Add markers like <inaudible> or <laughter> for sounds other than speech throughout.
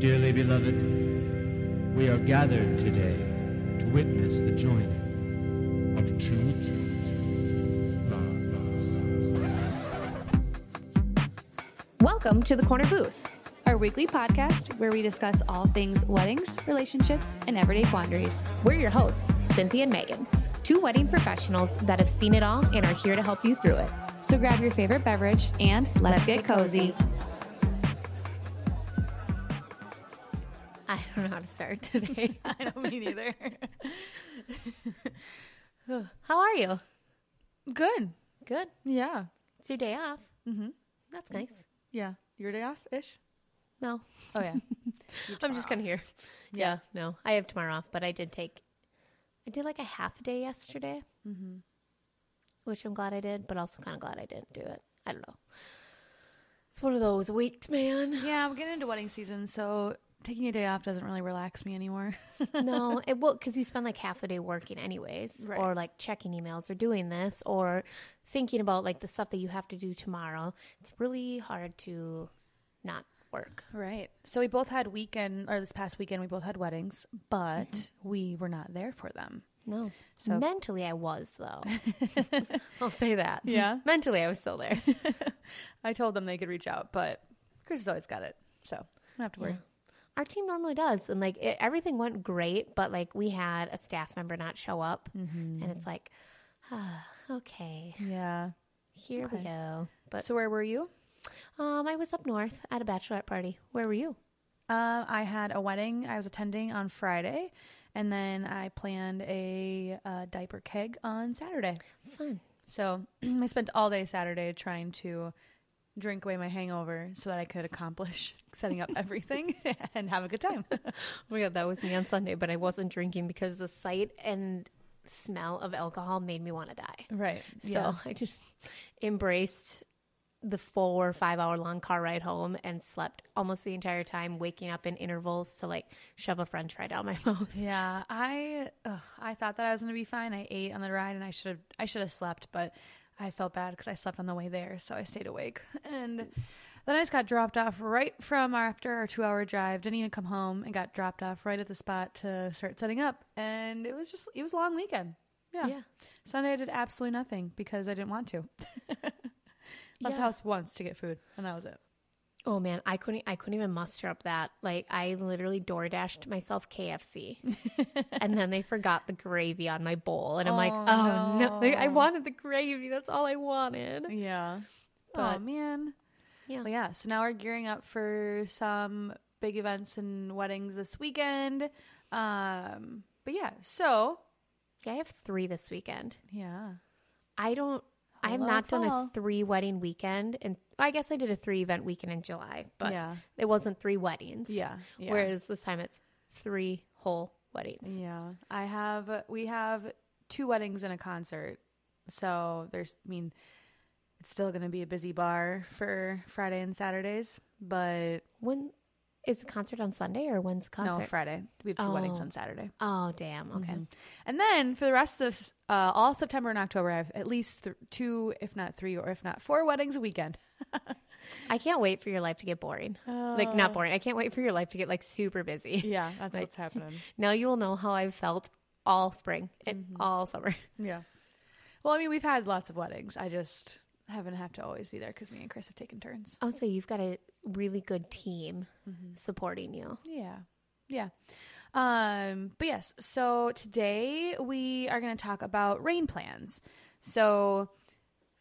Dearly beloved, we are gathered today to witness the joining of two. Welcome to the Corner Booth. our weekly podcast where we discuss all things weddings, relationships, and everyday quandaries. We're your hosts, Cynthia and Megan, two wedding professionals that have seen it all and are here to help you through it. So grab your favorite beverage and let's, Let's get, get cozy. Don't know how to start <laughs> today. I don't mean either. <laughs> how are you? Good. Good. Yeah. It's your day off. Mm-hmm. That's nice. Yeah. Your day off ish? No, Oh, yeah. <laughs> I'm just kind of here. Yeah. no, I have tomorrow off, but I did take, I did like a half a day yesterday, mm-hmm. which I'm glad I did, but also kind of glad I didn't do it. I don't know. It's one of those weeks, man. Yeah, I'm getting into wedding season, so taking a day off doesn't really relax me anymore. <laughs> no, it will because you spend like half the day working anyways, Right. or like checking emails or doing this or thinking about like the stuff that you have to do tomorrow. It's really hard to not work. Right. So we both had weekend, or this past weekend, we both had weddings, but mm-hmm. we were not there for them. No, So- mentally I was though. <laughs> <laughs> I'll say that. Yeah? mentally I was still there. I told them they could reach out, but Chris has always got it. So I don't have to worry. Yeah. Our team normally does, and like it, everything went great, but like we had a staff member not show up, Mm-hmm. and it's like, ah, okay, Yeah. here we go. But So where were you? um, I was up north at a bachelorette party. Where were you? Um, I had a wedding I was attending on Friday, and then I planned a, uh diaper keg on Saturday. Fun. So <clears throat> I spent all day Saturday trying to drink away my hangover so that I could accomplish <laughs> setting up everything <laughs> and have a good time. <laughs> Oh my god, that was me on Sunday, but I wasn't drinking because the sight and smell of alcohol made me want to die. right. So I just embraced the four or five hour long car ride home and slept almost the entire time, waking up in intervals to like shove a french fry down my mouth. Yeah, I ugh, I thought that I was gonna be fine. I ate on the ride, and I should have I should have slept, but I felt bad because I slept on the way there, so I stayed awake. And then I just got dropped off right from after our two hour drive. Didn't even come home, and got dropped off right at the spot to start setting up. And it was just it was a long weekend. Yeah. Yeah. Sunday I did absolutely nothing because I didn't want to. <laughs> Left the Yeah. house once to get food, and that was it. Oh man, I couldn't I couldn't even muster up that. Like I literally door dashed myself KFC. <laughs> and then they forgot the gravy on my bowl. And I'm like, Oh, oh no. Like, I wanted the gravy. That's all I wanted. Yeah. oh man. Yeah. Well, yeah. So now we're gearing up for some big events and weddings this weekend. Um, but yeah. So Yeah, I have three this weekend. yeah. I don't I have not done fall. a three wedding weekend and I guess I did a three event weekend in July, but yeah. it wasn't three weddings. Yeah. yeah. Whereas this time it's three whole weddings. yeah, I have. We have two weddings and a concert. So there's. I mean, it's still going to be a busy bar for Friday and Saturdays, but When is the concert on Sunday or when's the concert? no Friday. We have two weddings Oh. on Saturday. Oh damn. Okay. Mhm. And then for the rest of uh, all September and October, I have at least th- two, if not three, or if not four weddings a weekend. <laughs> I can't wait for your life to get boring. Like not boring. I can't wait for your life to get like super busy. Yeah, that's <laughs> Like- what's <laughs> happening. Now you will know how I've felt all spring and Mm-hmm. all summer. Yeah. Well, I mean, we've had lots of weddings. I just haven't have to always be there because me and Chris have taken turns. Oh, so you've got a really good team supporting you. Yeah. Yeah. Um, but yes, so today we are going to talk about rain plans. So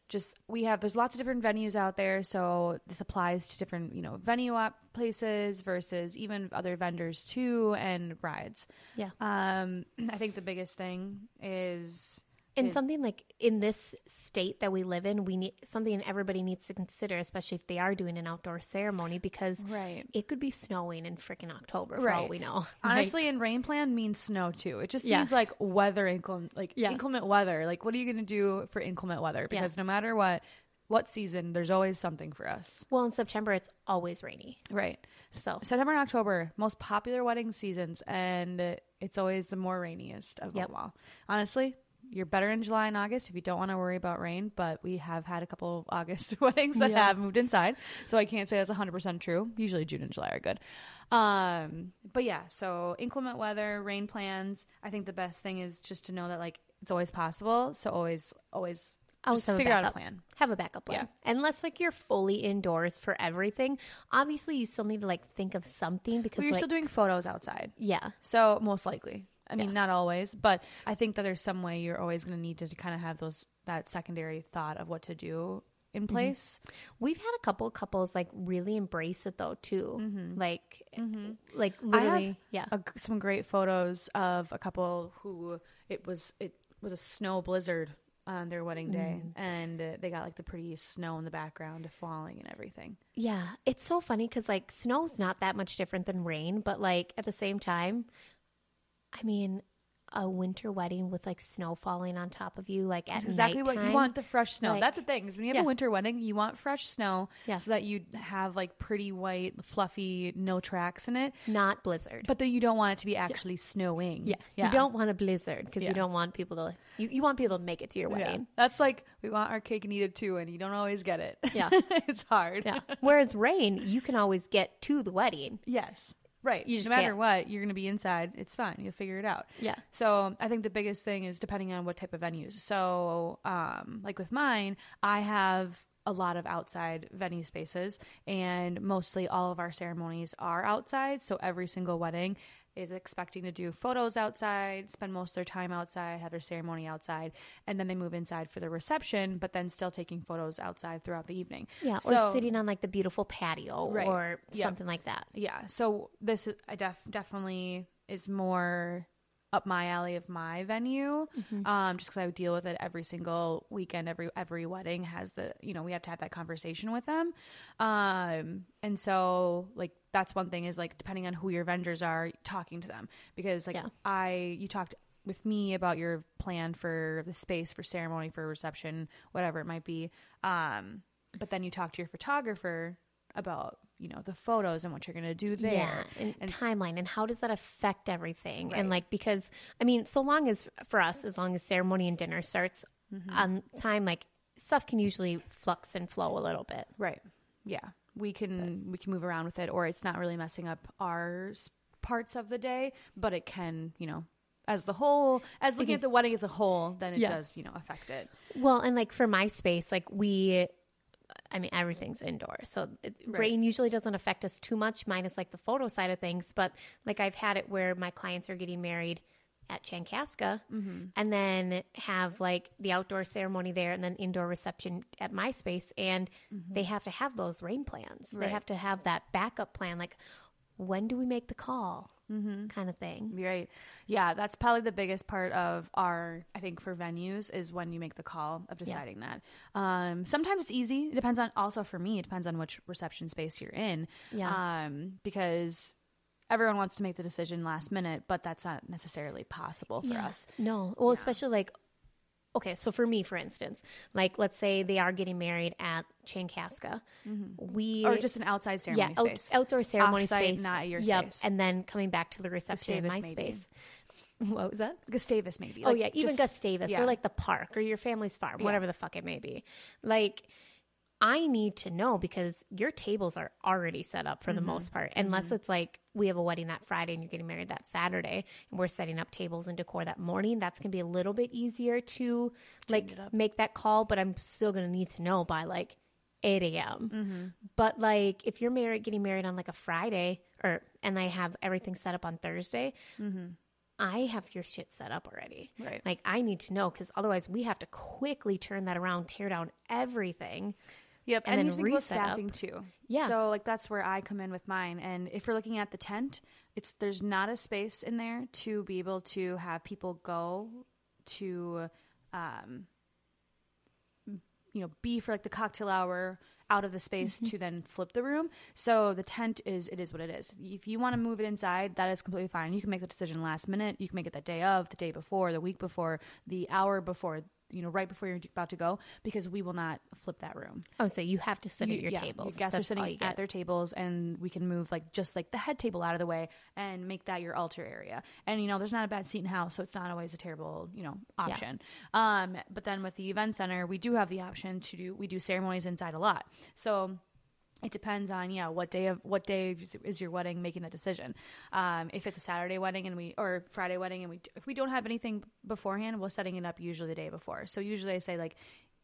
just we have there's lots of different venues out there, so this applies to different, you know, venue op places versus even other vendors too and rides. Yeah. Um, <clears throat> I think the biggest thing is And It- mm. something like in this state that we live in, we need something everybody needs to consider, especially if they are doing an outdoor ceremony, because right. it could be snowing in freaking October for all Right. we know. <laughs> Honestly, and rain plan means snow too. It just Yeah. means like weather inclement, like Yeah. inclement weather. Like, what are you going to do for inclement weather? Yeah. Because no matter what, what season, there's always something for us. well, in September it's always rainy, Right. so September and October, most popular wedding seasons, and it's always the more rainiest of Yep. them all. Honestly, you're better in July and August if you don't want to worry about rain. But we have had a couple August <laughs> weddings that Yeah. have moved inside, so I can't say that's 100 percent true. Usually June and July are good. Um, but yeah, so inclement weather, rain plans. I think the best thing is just to know that like it's always possible. So always, always, Always have a figure out a plan. Have a backup plan. Unless like you're fully indoors for everything. Obviously you still need to like think of something because But you're like still doing photos outside. yeah. So most likely. I mean, Yeah. not always, but I think that there's some way you're always going to need to kind of have those that secondary thought of what to do in Mm-hmm. place. We've had a couple couples like really embrace it though too. Like like Mm-hmm. I have literally yeah. a, some great photos of a couple who it was it was a snow blizzard on their wedding day, Mm. and uh, they got like the pretty snow in the background falling and everything. Yeah, it's so funny because like snow's not that much different than rain, but like at the same time, I mean, a winter wedding with like snow falling on top of you, like at exactly what you want the fresh snow. like- That's the thing is when you have Yeah. a winter wedding, you want fresh snow Yeah. so that you have like pretty white, fluffy, no tracks in it. not blizzard. But then you don't want it to be actually snowing. yeah, you don't want a blizzard because Yeah. you don't want people to you, you want people to make it to your Yeah. wedding. That's like we want our cake and eat it too, and you don't always get it. Yeah. <laughs> it's hard. Yeah. Whereas rain, you can always get to the wedding. Yes. Right. You just no matter can't- what, you're going to be inside. It's fine. You'll figure it out. Yeah. So I think the biggest thing is depending on what type of venues. So, um, like with mine, I have a lot of outside venue spaces, and mostly all of our ceremonies are outside. So every single wedding is expecting to do photos outside, spend most of their time outside, have their ceremony outside, and then they move inside for the reception, but then still taking photos outside throughout the evening. Yeah, or sitting on like the beautiful patio Right. or something like that. yeah so this is i def definitely is more up my alley of my venue um just because i would deal with it every single weekend every every wedding has the you know we have to have that conversation with them. Um and so like that's one thing is like depending on who your vendors are talking to them. Because like Yeah. i you talked with me about your plan for the space for ceremony for reception whatever it might be. Um but then you talk to your photographer about you know the photos and what you're going to do there Yeah, and, and timeline and how does that affect everything? Right. And like because I mean, so long as for us, as long as ceremony and dinner starts Mm-hmm. on time, like stuff can usually flux and flow a little bit. right yeah we can we can move around with it or it's not really messing up our parts of the day but it can you know as the whole as looking at the wedding as a whole then it Yeah. does you know affect it Well, and like for my space, like we, I mean, everything's indoors, so it, Right. rain usually doesn't affect us too much, minus like the photo side of things. But like I've had it where my clients are getting married at Chankaska Mm-hmm. and then have like the outdoor ceremony there and then indoor reception at my space and they have to have those rain plans they Mm-hmm. Have to have that backup plan like when do we make the call Mm-hmm. kind of thing. Right. Yeah that's probably the biggest part of our i think for venues is when you make the call of deciding that. Um sometimes it's easy. It depends on also for me it depends on which reception space you're in. Yeah. um because everyone wants to make the decision last minute but that's not necessarily possible for us. No. Well, especially like, okay, so for me, for instance, like let's say they are getting married at Chankaska. Mm-hmm. We or just an outside ceremony yeah, out- space outdoor ceremony Off-site, space, not your yep, space. and then coming back to the reception in my maybe. space. <laughs> What was that? Gustavus maybe. oh Like, yeah, even just- Gustavus yeah. or like the park or your family's farm, Yeah. whatever the fuck it may be. Like, I need to know because your tables are already set up for the Mm-hmm. most part, unless it's like we have a wedding that Friday and you're getting married that Saturday, and we're setting up tables and decor that morning. That's gonna be a little bit easier to like make that call, but I'm still gonna need to know by like 8 a.m. Mm-hmm. But like if you're married, getting married on like a Friday, or and I have everything set up on Thursday, I have your shit set up already. Mm-hmm. Right. Like I need to know because otherwise we have to quickly turn that around, tear down everything. Yep, and and, then you think about reset up. staffing too. Yeah. So like that's where I come in with mine. And if you're looking at the tent, it's there's not a space in there to be able to have people go to, um, you know, be for like the cocktail hour out of the space Mm-hmm. to then flip the room. So the tent is it is what it is. If you want to move it inside, that is completely fine. You can make the decision last minute. You can make it the day of, the day before, the week before, the hour before you know, right before you're about to go because we will not flip that room. Oh, so you have to sit You- at your yeah, tables. Your guests That's are sitting at their tables, and we can move like just like the head table out of the way and make that your altar area. And you know, there's not a bad seat in house, so it's not always a terrible you know option. Um, but then with the event center, we do have the option to do we do ceremonies inside a lot. So it depends on yeah what day of what day is- your wedding making the decision. Um, if it's a saturday wedding and we or friday wedding and we if we don't have anything beforehand we're setting it up usually the day before. So usually i say like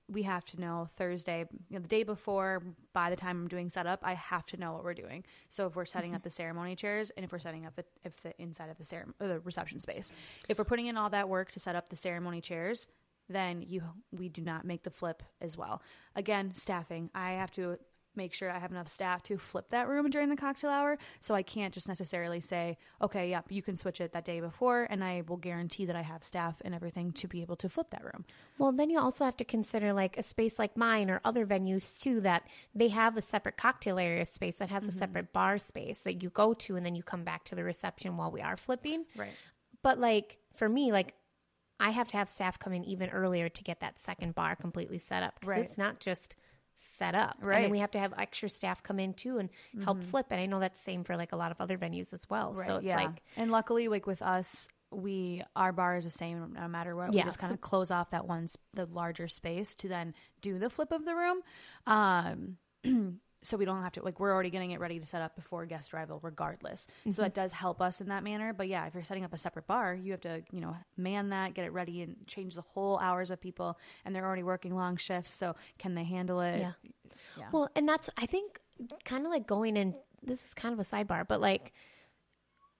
we have to know thursday you know the day before by the time i'm doing setup i have to know what we're doing. So if we're setting up the ceremony chairs and if we're setting up the if the inside of the ceremony the reception space. If we're putting in all that work to set up the ceremony chairs then you we do not make the flip as well. Again staffing. I have to make sure I have enough staff to flip that room during the cocktail hour. So I can't just necessarily say, okay, yep, you can switch it that day before, and I will guarantee that I have staff and everything to be able to flip that room. Well, then you also have to consider like a space like mine or other venues too that they have a separate cocktail area space that has Mm-hmm. a separate bar space that you go to and then you come back to the reception while we are flipping. Right. But like for me, like I have to have staff come in even earlier to get that second bar completely set up because Right. it's not just set up. And Right. then we have to have extra staff come in too and help flip. And I know that's same for like a lot of other venues as well. So it's like and luckily, like with us, we our bar is the same no matter what. Yeah, We just kind of close off that one the larger space to then do the flip of the room. Um, <clears throat> so we don't have to like we're already getting it ready to set up before guest arrival, regardless. So mm-hmm. that does help us in that manner. But yeah, if you're setting up a separate bar, you have to you know man that, get it ready, and change the whole hours of people, and they're already working long shifts. So can they handle it? Yeah. Yeah. Well, and that's I think kind of like going in. This is kind of a sidebar, but like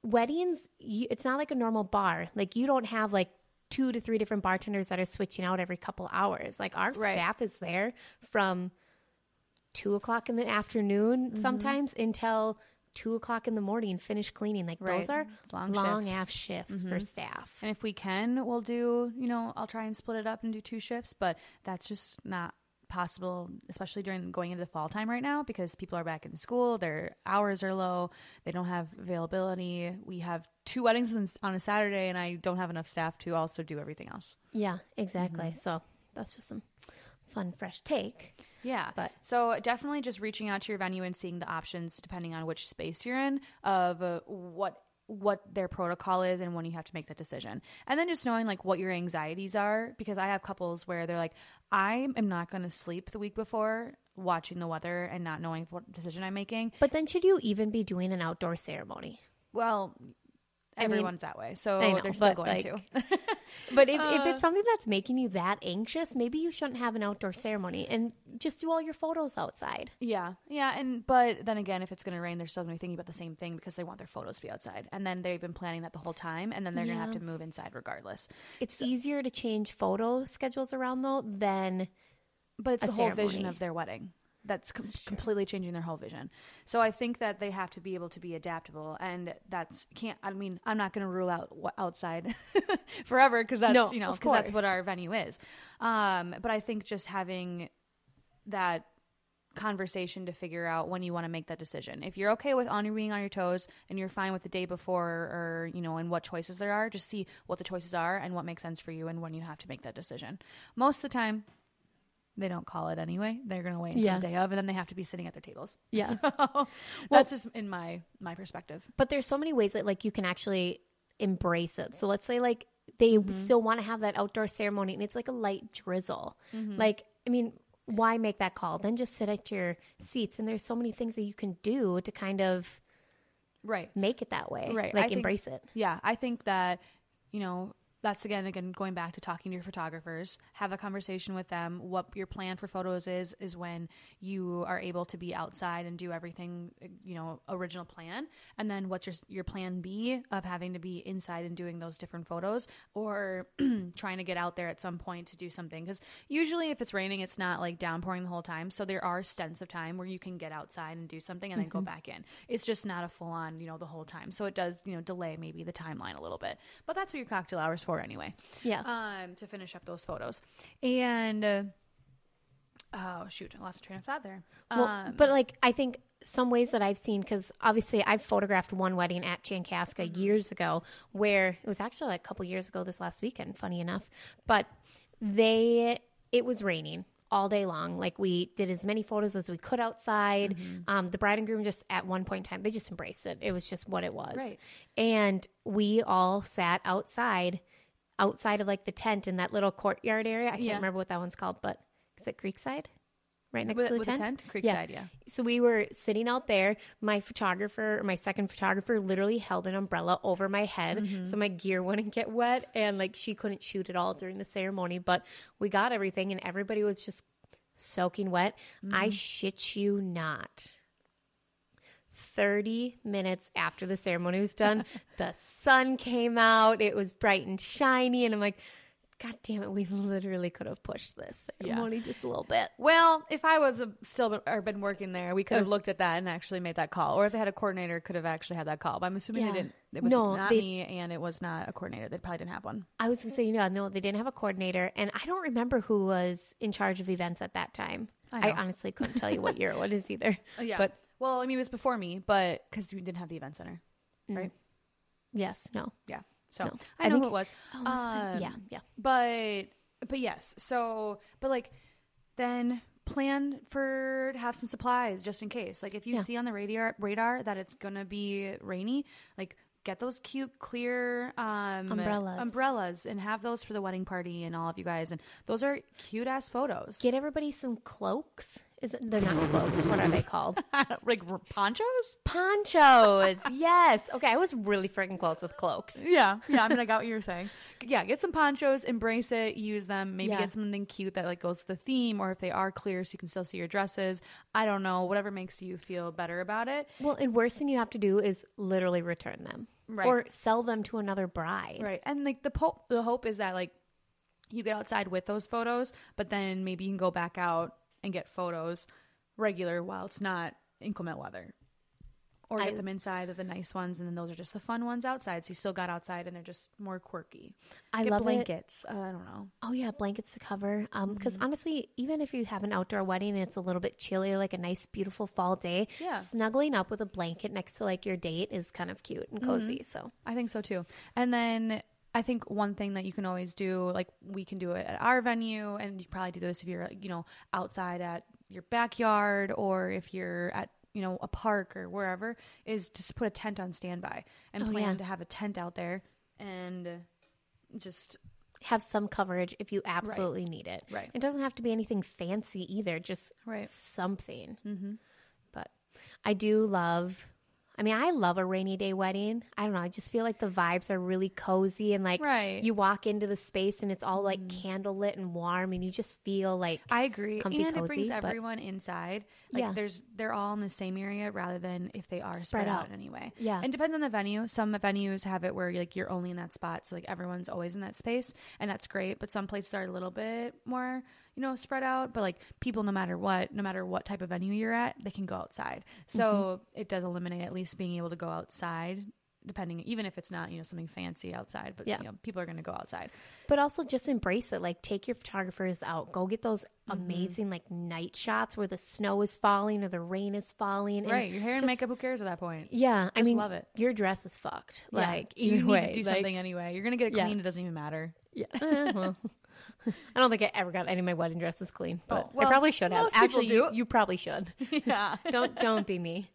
weddings, you, it's not like a normal bar. Like you don't have like two to three different bartenders that are switching out every couple hours. Like our Right. staff is there from two o'clock in the afternoon Mm-hmm. sometimes until two o'clock in the morning. Finish cleaning. Like those are long long, shifts. Mm-hmm. shifts for staff. And if we can, we'll do, you know, I'll try and split it up and do two shifts, but that's just not possible, especially during going into the fall time right now because people are back in school, their hours are low, they don't have availability. We have two weddings on- on a Saturday, and I don't have enough staff to also do everything else. Yeah, exactly. Mm-hmm. So that's just some fun, fresh take. Yeah. But- so definitely just reaching out to your venue and seeing the options depending on which space you're in of uh, what what their protocol is and when you have to make that decision. And then just knowing like what your anxieties are because I have couples where they're like I am not going to sleep the week before watching the weather and not knowing what decision I'm making. But then should you even be doing an outdoor ceremony? Well, I mean, everyone's that way. So know, they're still going like, to. <laughs> But if, if Uh. it's something that's making you that anxious, maybe you shouldn't have an outdoor ceremony and just do all your photos outside. Yeah, yeah, and but then again, if it's going to rain, they're still going to be thinking about the same thing because they want their photos to be outside, and then they've been planning that the whole time, and then they're going to have to move inside regardless. It's easier to change photo schedules around though than But it's A the whole vision of their wedding that's com- completely changing their whole vision. So I think that they have to be able to be adaptable, and that's can't. I mean, I'm not going to rule out outside <laughs> forever because that's No, you know because that's what our venue is. Um, but I think just having that conversation to figure out when you want to make that decision. If you're okay with on being on your toes and you're fine with the day before or you know and what choices there are, just see what the choices are and what makes sense for you and when you have to make that decision. Most of the time they don't call it anyway. They're going to wait until Yeah. the day of and then they have to be sitting at their tables. <laughs> Yeah. So that's just in my my perspective. but there's so many ways that like you can actually embrace it. So let's say like they Mm-hmm. still want to have that outdoor ceremony and it's like a light drizzle. Mm-hmm. Like I mean, why make that call? Then just sit at your seats and there's so many things that you can do to kind of Right. make it that way. Right. I Like think- embrace it. Yeah, I think that you know that's again again going back to talking to your photographers have a conversation with them. What your plan for photos is is when you are able to be outside and do everything you know original plan. And then what's your your plan b of having to be inside and doing those different photos or <clears throat> trying to get out there at some point to do something? Because usually if it's raining it's not like downpouring the whole time. So there are stints of time where you can get outside and do something and then go mm-hmm. back in. It's just not a full on you know the whole time. So it does you know delay maybe the timeline a little bit. But that's what your cocktail hours for anyway Yeah. um to finish up those photos and uh, oh shoot i lost a train of thought there Well, um, but like I think some ways that I've seen because obviously I've photographed one wedding at Chankaska Mm-hmm. years ago where it was actually like a couple years ago this last weekend. Funny enough, but they it was raining all day long. Like we did as many photos as we could outside. Mm-hmm. Um, the bride and groom just at one point in time they just embraced it. It was just what it was. Right. And we all sat outside, outside of like the tent in that little courtyard area. I can't Yeah. remember what that one's called, but is it Creekside? Right next With, to the tent. tent, Creekside, yeah. So we were sitting out there. My photographer, my second photographer, literally held an umbrella over my head Mm-hmm. so my gear wouldn't get wet. And like she couldn't shoot at all during the ceremony, but we got everything and everybody was just soaking wet. Mm-hmm. I shit you not. 30 minutes after the ceremony was done, <laughs> the sun came out. It was bright and shiny. And I'm like, God damn it, we literally could have pushed this ceremony just a little bit. Well, if I was a, still been, or been working there, we could have looked at that and actually made that call. Or if they had a coordinator, could have actually had that call. But I'm assuming Yeah. they didn't. It was No, not they- me, and it was not a coordinator. They probably didn't have one. I was gonna say, you know, no, they didn't have a coordinator, and I don't remember who was in charge of events at that time. I I, honestly couldn't tell you what year it <laughs> was either. yeah, But well, I mean, it was before me, but because we didn't have the event center, right? yes, no, Yeah. So No. I I know think- who it was. oh, must have been- Um, yeah, yeah. but but yes so but like then plan for to have some supplies just in case like if you Yeah. see on the radar radar that it's gonna be rainy like get those cute clear um Umbrellas. umbrellas and have those for the wedding party and all of you guys and those are cute ass photos Get everybody some cloaks. Is they're not cloaks? What are they called? <laughs> like ponchos Ponchos. <laughs> yes. Okay, I was really freaking close with cloaks. yeah yeah i mean i <laughs> got what you were saying yeah get some ponchos embrace it use them maybe Yeah. get something cute that like goes with the theme or if they are clear so you can still see your dresses i don't know whatever makes you feel better about it Well, and worst thing you have to do is literally return them Right. or sell them to another bride. right and like the po- the hope is that like you get outside with those photos but then maybe you can go back out and get photos regular while it's not inclement weather or get I- them inside of the nice ones and then those are just the fun ones outside so you still got outside and they're just more quirky I get love blankets uh, i don't know Oh yeah, blankets to cover. Um, because Mm-hmm. honestly, even if you have an outdoor wedding and it's a little bit chilly or like a nice, beautiful fall day, Yeah. snuggling up with a blanket next to like your date is kind of cute and cozy. So I think so too. And then I think one thing that you can always do, like we can do it at our venue, and you probably do this if you're, you know, outside at your backyard or if you're at, you know, a park or wherever, is just put a tent on standby and Oh, plan yeah. to have a tent out there and just have some coverage if you absolutely need it. Right. It doesn't have to be anything fancy either, just Right. something. Mm-hmm. But I do love. I mean, I love a rainy day wedding. I don't know. I just feel like the vibes are really cozy and like Right. you walk into the space and it's all like mm. candlelit and warm and you just feel like I agree, comfy, and it brings but- everyone inside. Like Yeah. there's they're all in the same area rather than if they are spread, Spread out. out. anyway. Yeah. and depends on the venue. Some venues have it where like you're only in that spot, so like everyone's always in that space, and that's great. But some places are a little bit more, you know, spread out. But like people, no matter what, no matter what type of venue you're at, they can go outside. So Mm-hmm. it does eliminate at least being able to go outside. Depending, even if it's not, you know, something fancy outside, but Yeah. you know, people are going to go outside. But also just embrace it. Like take your photographers out. Go get those Mm-hmm. amazing like night shots where the snow is falling or the rain is falling. and right, your hair and just- makeup. Who cares at that point? Yeah, I mean, love it. Your dress is fucked. Yeah. Like you either need way, to do like, something anyway. You're gonna get it Yeah. It doesn't even matter. Yeah. Well, <laughs> I don't think I ever got any of my wedding dresses clean, but Oh, well, I probably should have. Actually, you, you probably should. <laughs> <laughs> yeah. don't don't be me.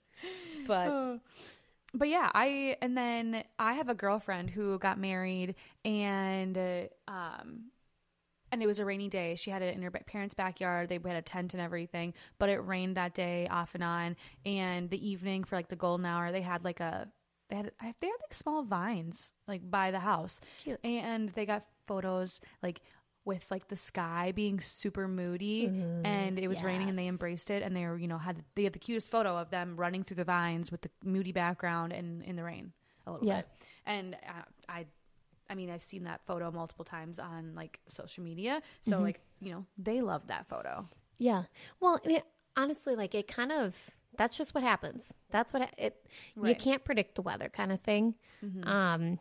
But <laughs> but yeah, I and then I have a girlfriend who got married and uh, um and it was a rainy day. She had it in her parents' backyard. They had a tent and everything, but it rained that day off and on. And the evening for like the golden hour, they had like a they had they had like small vines like by the house, Cute. and they got photos like with like the sky being super moody and it was raining and they embraced it and they were you know had they had the cutest photo of them running through the vines with the moody background and in the rain a little Yeah. bit and uh, i i mean i've seen that photo multiple times on like social media so Mm-hmm. like you know they loved that photo yeah, well, it, honestly, like it kind of that's just what happens. That's what it. You Right. can't predict the weather, kind of thing. Um,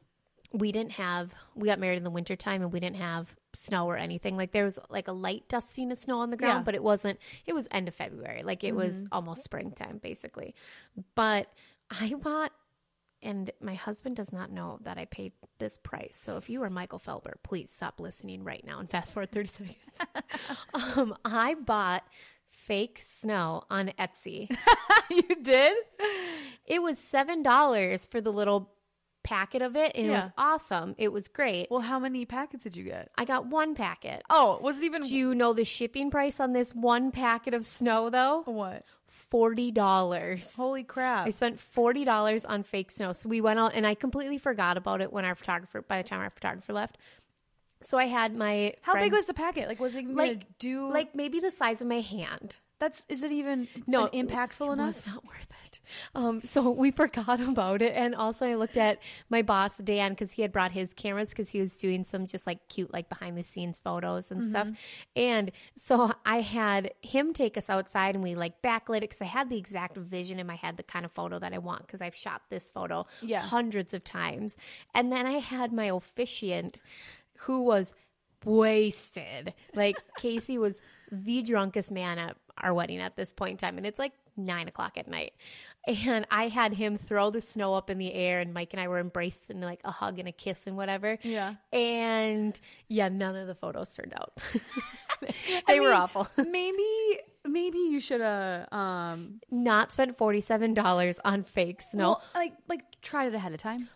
we didn't have. We got married in the wintertime and we didn't have snow or anything. Like there was like a light dusting of snow on the ground, Yeah. but it wasn't. It was end of February. Like it was almost springtime, basically. But I bought and my husband does not know that I paid this price. So if you are Michael Felber, please stop listening right now and fast forward 30 seconds. <laughs> um, I bought fake snow on Etsy. <laughs> you did? It was $7 for the little packet of it, and it was awesome. It was great. Well, how many packets did you get? I got one packet. Oh, was it even Do you know the shipping price on this one packet of snow, though? what? $40. Holy crap! I spent forty dollars on fake snow. So we went out, and I completely forgot about it when our photographer. By the time our photographer left, so I had my how friend- big was the packet? Like, was it like do like maybe the size of my hand. That's? Is it even No, impactful it enough? was not worth it. Um, so <laughs> we forgot about it, and also I looked at my boss Dan because he had brought his cameras because he was doing some just like cute like behind the scenes photos and stuff. Mm-hmm. And so I had him take us outside, and we like backlit it because I had the exact vision in my head, the kind of photo that I want because I've shot this photo Yeah. hundreds of times. And then I had my officiant who was wasted. Like <laughs> Casey was the drunkest man at our wedding at this point in time, and it's like nine o'clock at night. And I had him throw the snow up in the air, and Mike and I were embraced in like a hug and a kiss and whatever. Yeah. And yeah, none of the photos turned out. <laughs> they I were mean, awful. <laughs> maybe maybe you should have um Not spent forty seven dollars on fake snow. well, like like tried it ahead of time.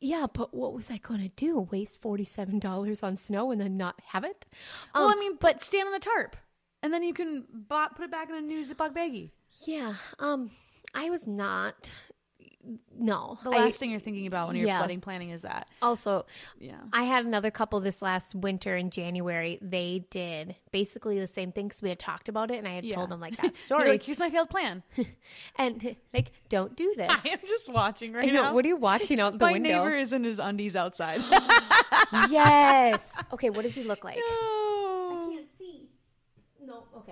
yeah, but what was I going to do? Waste forty seven dollars on snow and then not have it? Um, well, I mean, but stand on the tarp, and then you can bo- put it back in a new Ziploc baggie. Yeah. Um, I was not. No. The I- last thing you're thinking about when you're Yeah. wedding planning is that. also, Yeah. I had another couple this last winter in January. They did basically the same thing because we had talked about it, and I had Yeah. told them like <laughs> that story, like, here's my failed plan. <laughs> and like, don't do this. <laughs> I am just watching right I know, now. what are you watching out the my window? neighbor is in his undies outside. yes. Okay. What does he look like? no.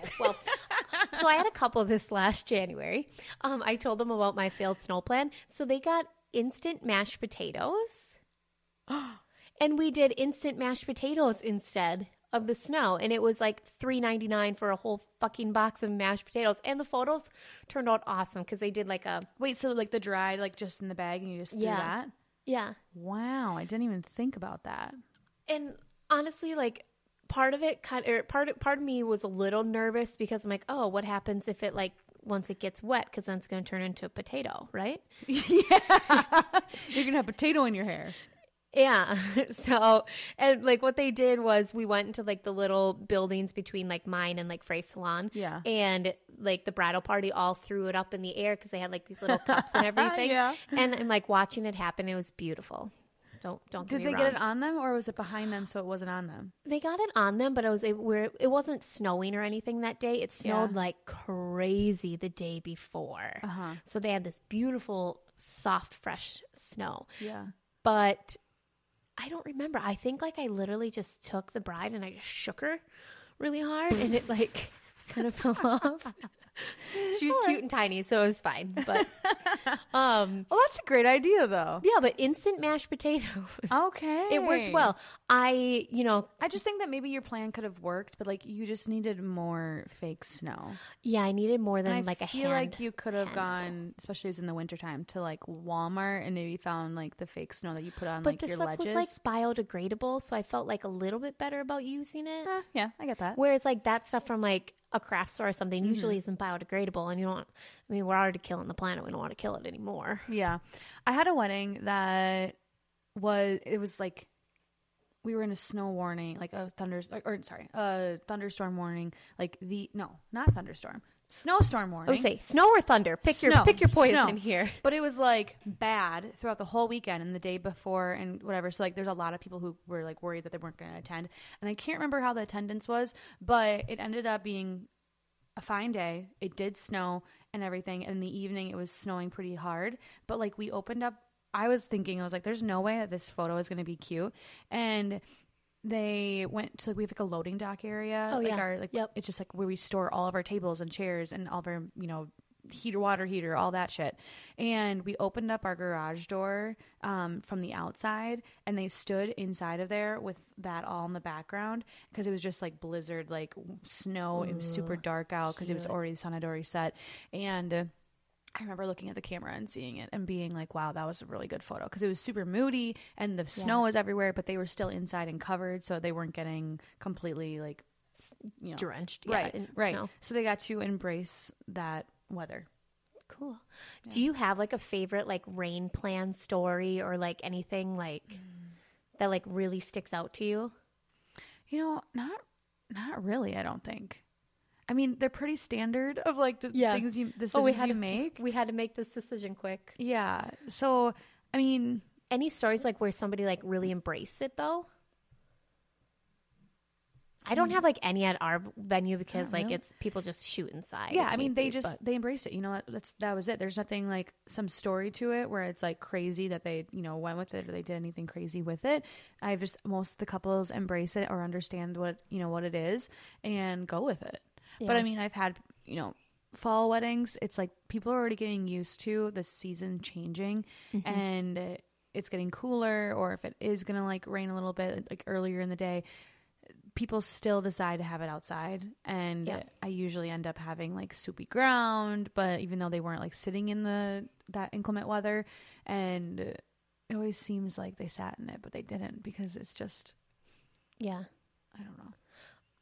Can't see. No. Okay. Well, so I had a couple this last January. Um, I told them about my failed snow plan. So they got instant mashed potatoes, <gasps> and we did instant mashed potatoes instead of the snow, and it was like three ninety nine for a whole fucking box of mashed potatoes. And the photos turned out awesome because they did like a Wait, so like the dried, like just in the bag, and you just Yeah. do that? yeah. Wow, I didn't even think about that. And honestly, like part of it kind or part of, part of me was a little nervous because I'm like, oh, what happens if it like once it gets wet because then it's going to turn into a potato, right? <laughs> Yeah, you're gonna have potato in your hair. Yeah. <laughs> so, and like what they did was we went into like the little buildings between like mine and like Frey Salon. Yeah. And like the bridal party all threw it up in the air because they had like these little cups and <laughs> everything. Yeah. And I'm like watching it happen. It was beautiful. Don't don't get Did me they wrong. get it on them, or was it behind them so it wasn't on them? They got it on them, but it was it, where it wasn't snowing or anything that day. It snowed Yeah. like crazy the day before. Uh-huh. So they had this beautiful, soft, fresh snow. Yeah. But I don't remember. I think like I literally just took the bride and I just shook her really hard, and it like kind of fell <laughs> off. <laughs> She was cute and tiny, so it was fine. But <laughs> um, Well, that's a great idea, though. yeah, but instant mashed potatoes. Okay. It worked well. I, you know, I just think that maybe your plan could have worked, but like you just needed more fake snow. yeah, I needed more than like a feel hand. like you could have handful. gone, especially it was in the wintertime, to like Walmart and maybe found like the fake snow that you put on But like the your stuff ledges. was like biodegradable, so I felt like a little bit better about using it. Eh, yeah, I get that. Whereas like that stuff from like a craft store or something Mm-hmm. usually isn't biodegradable, and you don't. I mean, we're already killing the planet. We don't want to kill it anymore. Yeah. I had a wedding that was it was like we were in a snow warning, like a thunder or, or sorry, a thunderstorm warning, like the no, not thunderstorm. Snowstorm I warning. would say snow or thunder. Pick your Snow. pick your poison Snow. here. <laughs> But it was like bad throughout the whole weekend and the day before and whatever. So like there's a lot of people who were like worried that they weren't going to attend. And I can't remember how the attendance was, but it ended up being a fine day. It did snow and everything. And in the evening it was snowing pretty hard. But like we opened up I was thinking, I was like, there's no way that this photo is gonna be cute. And they went to we have like a loading dock area. Oh, like yeah. our like Yep. it's just like where we store all of our tables and chairs and all of our, you know, heater water heater all that shit and we opened up our garage door um, from the outside and they stood inside of there with that all in the background because it was just like blizzard like snow it was super dark out because it was already the sun had already set and uh, I remember looking at the camera and seeing it and being like, wow, that was a really good photo because it was super moody and the snow was everywhere, but they were still inside and covered. So they weren't getting completely like, you know, Drenched, right. in right. snow. So they got to embrace that weather. Cool. Do you have like a favorite like rain plan story or like anything like that like really sticks out to you? You know, not not really. I don't think. I mean, they're pretty standard of like the Yeah. things you decisions Oh, we had you to make. We had to make this decision quick. Yeah. So, I mean, Any stories like where somebody like really embraced it though? I don't have like any at our venue because like really. it's people just shoot inside. yeah. if I mean, they be, just but- they embraced it. You know what? That's that was it. There's nothing like some story to it where it's like crazy that they you know went with it or they did anything crazy with it. I've just most of the couples embrace it or understand what you know what it is and go with it. But I mean, I've had you know fall weddings. It's like people are already getting used to the season changing Mm-hmm. and it's getting cooler, or if it is gonna like rain a little bit like earlier in the day. People still decide to have it outside, and. I usually end up having like soupy ground. But even though they weren't like sitting in the that inclement weather, and it always seems like they sat in it, but they didn't because it's just yeah. I don't know.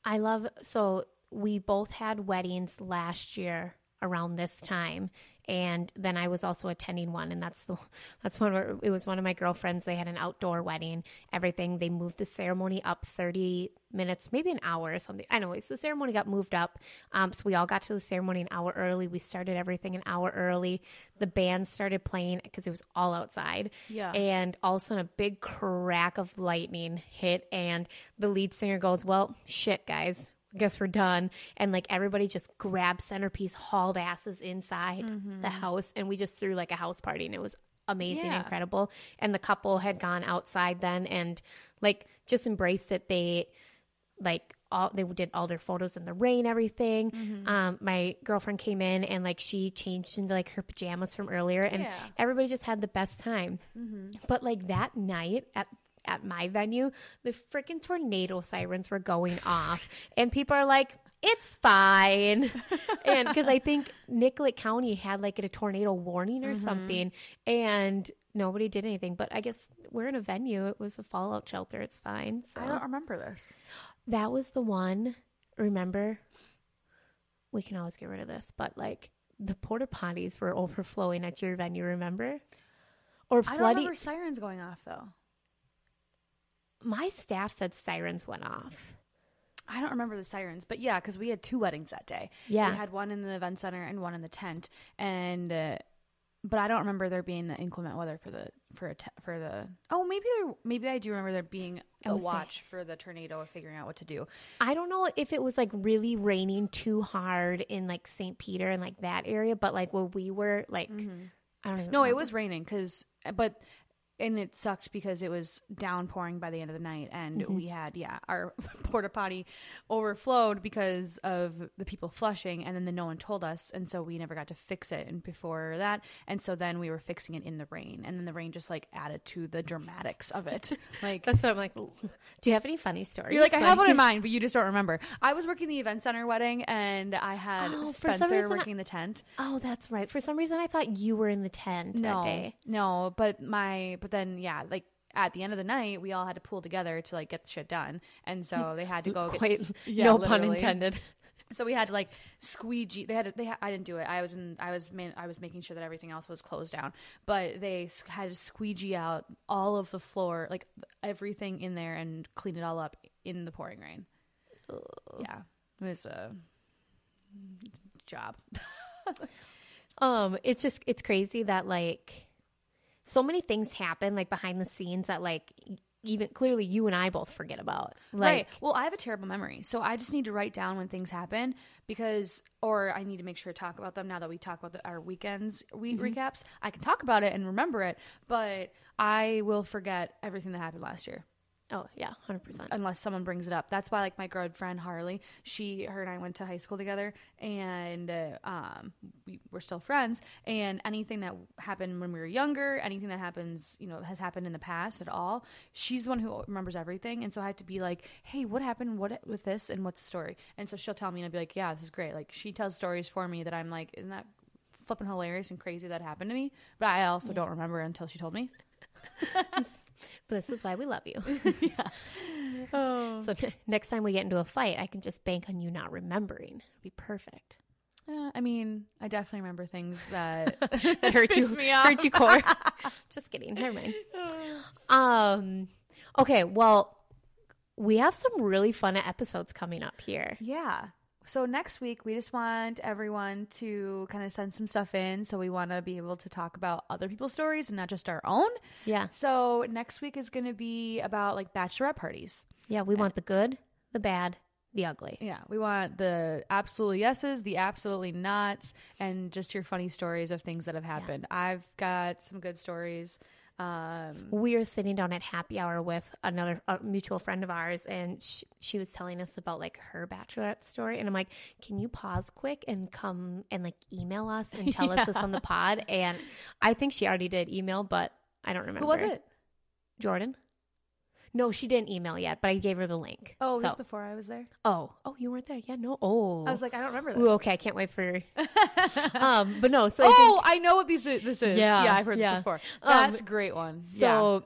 I love so we both had weddings last year around this time. And then I was also attending one and that's the <laughs> that's one where it was one of my girlfriends. They had an outdoor wedding everything. They moved the ceremony up 30 minutes maybe an hour or something. Anyways the ceremony got moved up. Um, so we all got to the ceremony an hour early. We started everything an hour early. The band started playing because it was all outside. Yeah. and all of a sudden a big crack of lightning hit and the lead singer goes well shit guys I guess we're done. And like everybody just grabbed centerpiece hauled asses inside the house. And we just threw like a house party. And it was amazing Yeah. incredible. And the couple had gone outside then and like just embraced it. They like all they did all their photos in the rain everything. Mm-hmm. um my girlfriend came in and like she changed into like her pajamas from earlier. And Yeah. Mm-hmm. everybody just had the best time. But like that night at at my venue the freaking tornado sirens were going off and people are like it's fine <laughs> and because i think nicollet county had like a tornado warning or Mm-hmm. something and nobody did anything but i guess we're in a venue it was a fallout shelter it's fine so I don't remember this. that was the one. Remember, we can always get rid of this, but like the porta potties were overflowing at your venue. Remember, or I don't flooding. remember sirens going off though. My staff said sirens went off. I don't remember the sirens, but yeah, because we had two weddings that day. Yeah. we had one in the event center and one in the tent, and uh, but I don't remember there being the inclement weather for the for a for the. Oh, maybe there. Maybe I do remember there being a say- watch for the tornado or figuring out what to do. I don't know if it was like really raining too hard in like St. Peter and like that area, but like where we were, like I don't. Mm-hmm. No, it was raining because, but and it sucked because it was downpouring by the end of the night, and Mm-hmm. we had yeah <laughs> our porta potty overflowed because of the people flushing, and then the, no one told us, and so we never got to fix it. And before that, and so then we were fixing it in the rain, and then the rain just like added to the dramatics of it. <laughs> Like That's what I'm like. Do you have any funny stories? you're like, I have one in mind, but you just don't remember. I was working the event center wedding, and I had Oh, Spencer reason I- working the tent. Oh, that's right. For some reason, I thought you were in the tent no, that day. No, but my but then yeah, like at the end of the night, we all had to pull together to like get the shit done, and so <laughs> they had to go. Quite, get, <laughs> yeah, no pun intended. So we had to like squeegee. They had to, they. I didn't do it. I was in. I was man, I was making sure that everything else was closed down. But they had to squeegee out all of the floor, like everything in there, and clean it all up in the pouring rain. Yeah, it was a job. <laughs> Um, it's just it's crazy that like so many things happen like behind the scenes that like even clearly you and I both forget about. Like right. Well, I have a terrible memory, so I just need to write down when things happen because, or I need to make sure to talk about them now that we talk about the, our weekends week mm-hmm. recaps. I can talk about it and remember it, but I will forget everything that happened last year oh yeah, hundred percent. unless someone brings it up. That's why, like my good friend Harley, she, her, and I went to high school together, and uh, um, we were still friends. And anything that happened when we were younger, anything that happens, you know, has happened in the past at all, she's the one who remembers everything. And so I have to be like, "Hey, what happened? What with this? And what's the story?" And so she'll tell me, and I'll be like, "Yeah, this is great." Like she tells stories for me that I'm like, "Isn't that flipping hilarious and crazy that happened to me. But I also don't remember until she told me. <laughs> <laughs> <laughs> But this is why we love you. <laughs> <laughs> yeah. Oh. So <laughs> next time we get into a fight, I can just bank on you not remembering. It'd be perfect. Uh, I mean, I definitely remember things that That hurt you, me off. hurt you core. just kidding. Never mind. Um. Okay. Well, we have some really fun episodes coming up here. Yeah. So next week, we just want everyone to kind of send some stuff in. So we want to be able to talk about other people's stories and not just our own. Yeah. So next week is going to be about like bachelorette parties. Yeah. We want the good, the bad, the ugly. Yeah, we want the absolutely yeses, the absolutely nots, and just your funny stories of things that have happened. I've got some good stories. Um, we were sitting down at happy hour with another a mutual friend of ours and she, she was telling us about like her bachelorette story and i'm like can you pause quick and come and like email us and tell us this on the <laughs> pod? And i think she already did email but i don't remember who was it? jordan no she didn't email yet but i gave her the link Oh, so, this before I was there. oh oh you weren't there yeah no oh I was like, I don't remember this. Ooh, okay i can't wait for <laughs> um but no so I oh, think, I know what these this is. Yeah, yeah, I've heard yeah. this before. Um, That's a great one. So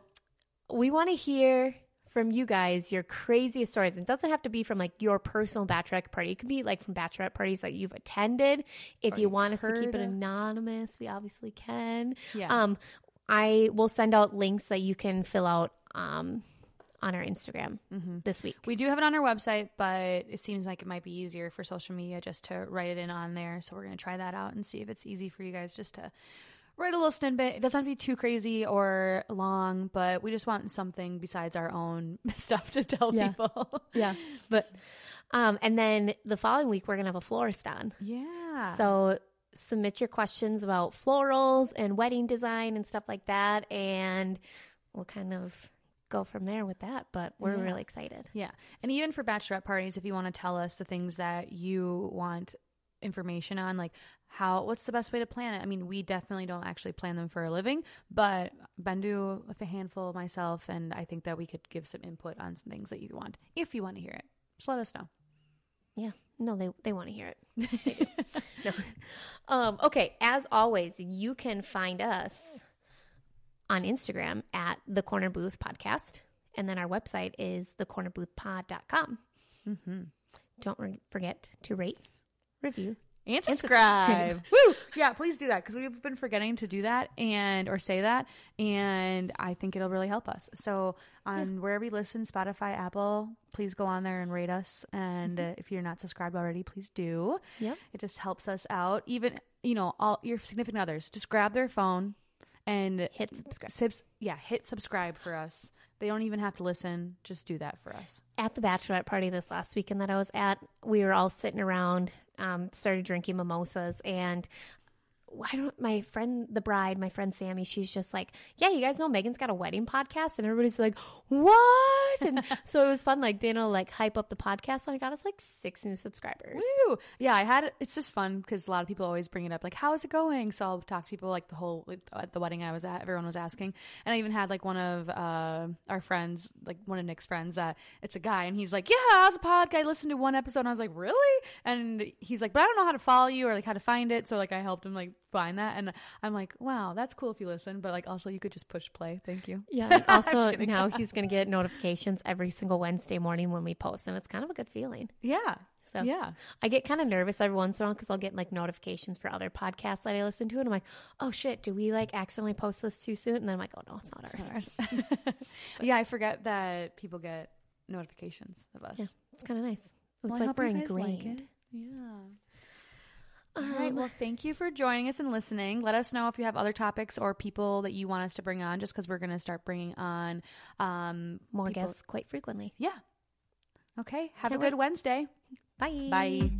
we want to hear from you guys your craziest stories. It doesn't have to be from like your personal bachelorette party. It could be like from bachelorette parties that you've attended. If Or you want us to keep it anonymous, we obviously can. yeah, yeah. Um, I will send out links that you can fill out um, on our Instagram Mm-hmm. this week. We do have it on our website, but it seems like it might be easier for social media just to write it in on there. So we're going to try that out and see if it's easy for you guys just to write a little snippet. It doesn't have to be too crazy or long, but we just want something besides our own <laughs> stuff to tell Yeah. people. yeah, but um, and then the following week we're gonna have a florist on. yeah. So submit your questions about florals and wedding design and stuff like that, and we'll kind of go from there with that. But we're Yeah. really excited. Yeah. And even for bachelorette parties, if you want to tell us the things that you want information on, like how, what's the best way to plan it? I mean, we definitely don't actually plan them for a living, but Bendu, a handful myself, and I think that we could give some input on some things that you want if you want to hear it. Just let us know. Yeah. No, they they want to hear it. <laughs> <laughs> No. Um, okay. As always, you can find us on Instagram at the Corner Booth Podcast, and then our website is thecornerboothpod.com. Mm-hmm. Don't re- forget to rate, review, And subscribe. <laughs> Woo! Yeah, please do that because we've been forgetting to do that and or say that, and I think it'll really help us. So on wherever you listen, Spotify, Apple, please go on there and rate us. And uh, if you're not subscribed already, please do. Yeah, It just helps us out. Even you know, all your significant others, just grab their phone and hit subscribe. subs- yeah, hit subscribe for us. They don't even have to listen. Just do that for us. at the bachelorette party this last weekend that I was at, we were all sitting around, um, started drinking mimosas, and I don't. My friend, the bride, my friend Sammy, she's just like, "Yeah, you guys know Megan's got a wedding podcast," and everybody's like, "What?" And <laughs> so it was fun, like you know, like hype up the podcast, and I got us like six new subscribers. Woo! Yeah, I had it's just fun because a lot of people always bring it up, like, "How's it going?" So I'll talk to people like the whole like, at the wedding I was at. Everyone was asking, and I even had like one of uh, our friends, like one of Nick's friends, that it's a guy, and he's like, "Yeah, how's a podcast?" I listened to one episode, and I was like, "Really?" And he's like, "But I don't know how to follow you or like how to find it." So like I helped him like find that, and I'm like, "Wow, that's cool if you listen." But like also you could just push play. Thank you. Yeah. <laughs> also, now <laughs> he's to get notifications every single Wednesday morning when we post, and it's kind of a good feeling. Yeah. So Yeah. I get kind of nervous every once in a while because I'll get like notifications for other podcasts that I listen to, and I'm like, oh shit, do we like accidentally post this too soon? And then I'm like, oh no, it's not ours. Ours. <laughs> yeah, I forget that people get notifications of us. Yeah. It's kind of nice. It's Well, like we're like ingrained. it. Yeah. All right. Um, Well, thank you for joining us and listening. Let us know if you have other topics or people that you want us to bring on, just because we're going to start bringing on um, more people- guests quite frequently. Yeah. Okay. Have Can't a good Wednesday. Bye. Bye.